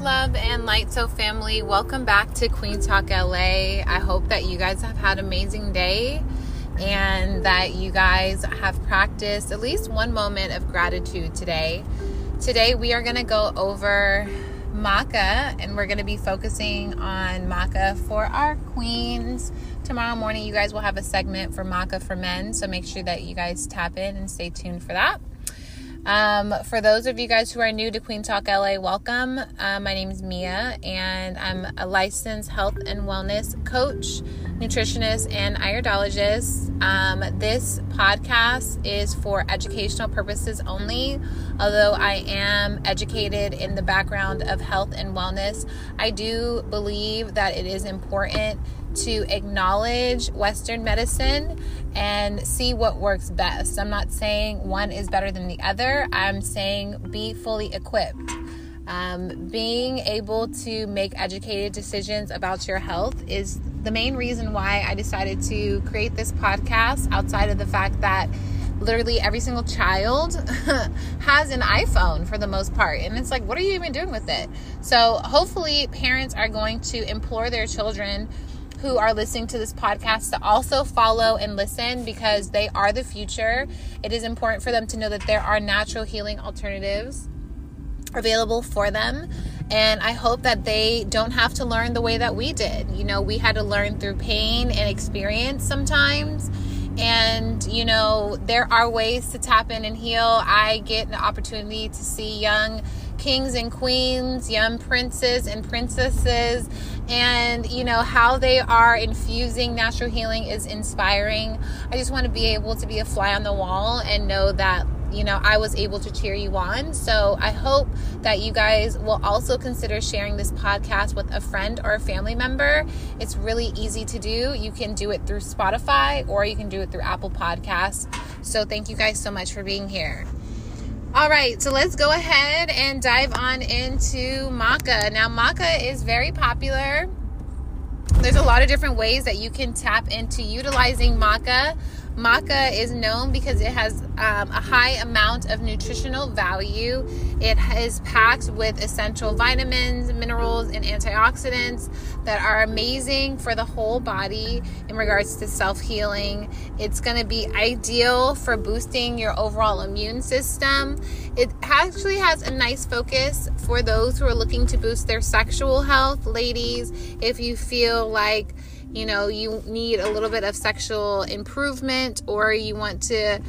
love, and light. So, family, welcome back to Queen Talk LA. I hope that you guys have had an amazing day and that you guys have practiced at least one moment of gratitude today. Today, we are going to go over maca and we're going to be focusing on maca for our queens. Tomorrow morning, you guys will have a segment for maca for men, so make sure that you guys tap in and stay tuned for that. Um, for those of you guys who are new to Queen Talk LA, welcome. Uh, my name is Mia, and I'm a licensed health and wellness coach, nutritionist, and iridologist. Um, this podcast is for educational purposes only. Although I am educated in the background of health and wellness, I do believe that it is important to acknowledge Western medicine and see what works best. I'm not saying one is better than the other, I'm saying be fully equipped. Um, being able to make educated decisions about your health is the main reason why I decided to create this podcast, outside of the fact that literally every single child has an iPhone for the most part. And it's like, what are you even doing with it? So, hopefully, parents are going to implore their children who are listening to this podcast to also follow and listen because they are the future. It is important for them to know that there are natural healing alternatives available for them. And I hope that they don't have to learn the way that we did. You know, we had to learn through pain and experience sometimes. And, you know, there are ways to tap in and heal. I get an opportunity to see young kings and queens, young princes and princesses, and you know how they are infusing natural healing is inspiring. I just want to be able to be a fly on the wall and know that you know, I was able to cheer you on. So I hope that you guys will also consider sharing this podcast with a friend or a family member. It's really easy to do. You can do it through Spotify or you can do it through Apple Podcasts. So thank you guys so much for being here. All right, so let's go ahead and dive on into maca. Now, maca is very popular. There's a lot of different ways that you can tap into utilizing maca. Maca is known because it has um, a high amount of nutritional value. It is packed with essential vitamins, minerals, and antioxidants that are amazing for the whole body in regards to self healing. It's going to be ideal for boosting your overall immune system. It actually has a nice focus for those who are looking to boost their sexual health. Ladies, if you feel like you know you need a little bit of sexual improvement or you want to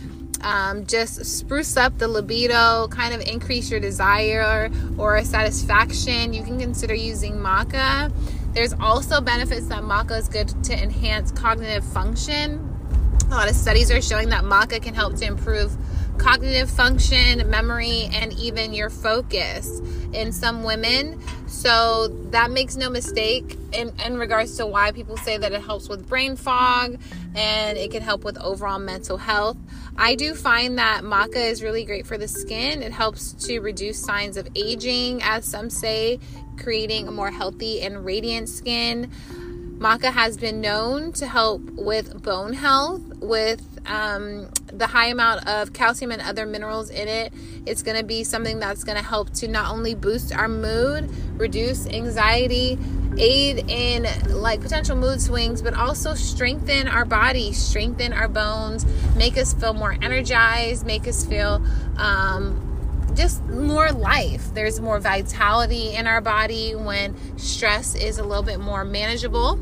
um, just spruce up the libido, kind of increase your desire or satisfaction, you can consider using maca. There's also benefits that maca is good to enhance cognitive function. A lot of studies are showing that maca can help to improve cognitive function, memory, and even your focus in some women. So that makes no mistake in, in regards to why people say that it helps with brain fog and it can help with overall mental health. I do find that maca is really great for the skin. It helps to reduce signs of aging, as some say, creating a more healthy and radiant skin. Maca has been known to help with bone health, with um, the high amount of calcium and other minerals in it. It's going to be something that's going to help to not only boost our mood, reduce anxiety, aid in like potential mood swings, but also strengthen our body, strengthen our bones, make us feel more energized, make us feel um, just more life. There's more vitality in our body when stress is a little bit more manageable.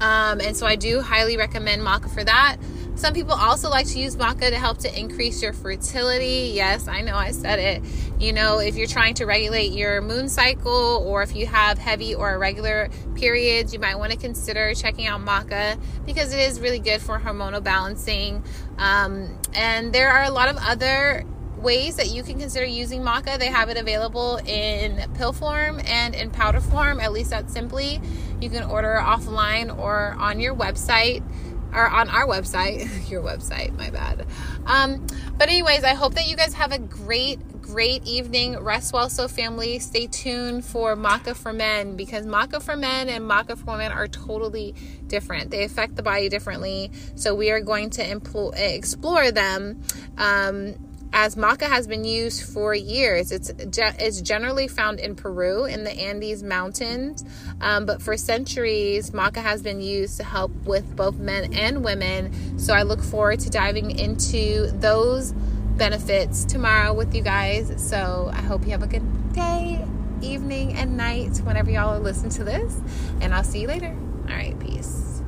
Um, and so I do highly recommend maca for that. Some people also like to use maca to help to increase your fertility. Yes, I know I said it. You know, if you're trying to regulate your moon cycle or if you have heavy or irregular periods, you might want to consider checking out maca because it is really good for hormonal balancing. Um, and there are a lot of other ways that you can consider using maca. They have it available in pill form and in powder form, at least that's simply. You can order offline or on your website or on our website, your website, my bad. Um, but, anyways, I hope that you guys have a great, great evening. Rest well, so family. Stay tuned for Maca for Men because Maca for Men and Maca for Women are totally different. They affect the body differently. So, we are going to impl- explore them. Um, as maca has been used for years. It's it's generally found in Peru in the Andes Mountains, um, but for centuries, maca has been used to help with both men and women. So I look forward to diving into those benefits tomorrow with you guys. So I hope you have a good day, evening, and night whenever y'all are listening to this, and I'll see you later. All right, peace.